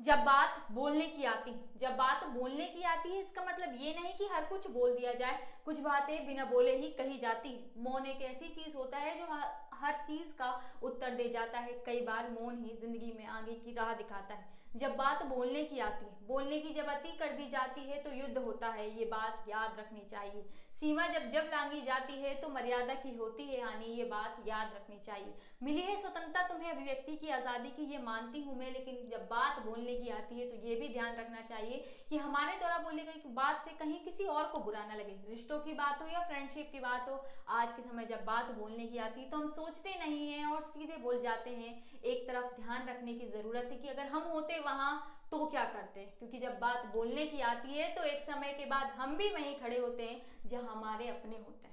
जब बात बोलने की आती है जब बात बोलने की आती है, इसका मतलब ये नहीं कि हर कुछ बोल दिया जाए। कुछ बातें बिना बोले ही कही जाती। है मौन एक ऐसी चीज़ होता है जो हर चीज़ का उत्तर दे जाता है। कई बार मौन ही ज़िंदगी में आगे की राह दिखाता है। जब बात बोलने की आती है, बोलने की जब अति कर दी जाती है तो युद्ध होता है, ये बात याद रखनी चाहिए। सीमा जब जब लांगी जाती है तो मर्यादा की होती है हानि ये बात याद रखनी चाहिए। मिली है स्वतंत्रता, तुम्हें अभिव्यक्ति की आज़ादी की, ये मानती हूँ मैं, लेकिन जब बात बोलने की आती है तो ये भी ध्यान रखना चाहिए कि हमारे द्वारा बोली गई बात से कहीं किसी और को बुरा ना लगे। रिश्तों की बात हो या फ्रेंडशिप की बात हो, आज के समय जब बात बोलने की आती है तो हम सोचते नहीं हैं और बोल जाते हैं, एक तरफ़ ध्यान रखने की ज़रूरत है कि अगर हम होते वहाँ तो क्या करते हैं? क्योंकि जब बात बोलने की आती है तो एक समय के बाद हम भी वहीं खड़े होते हैं, जहाँ हमारे अपने होते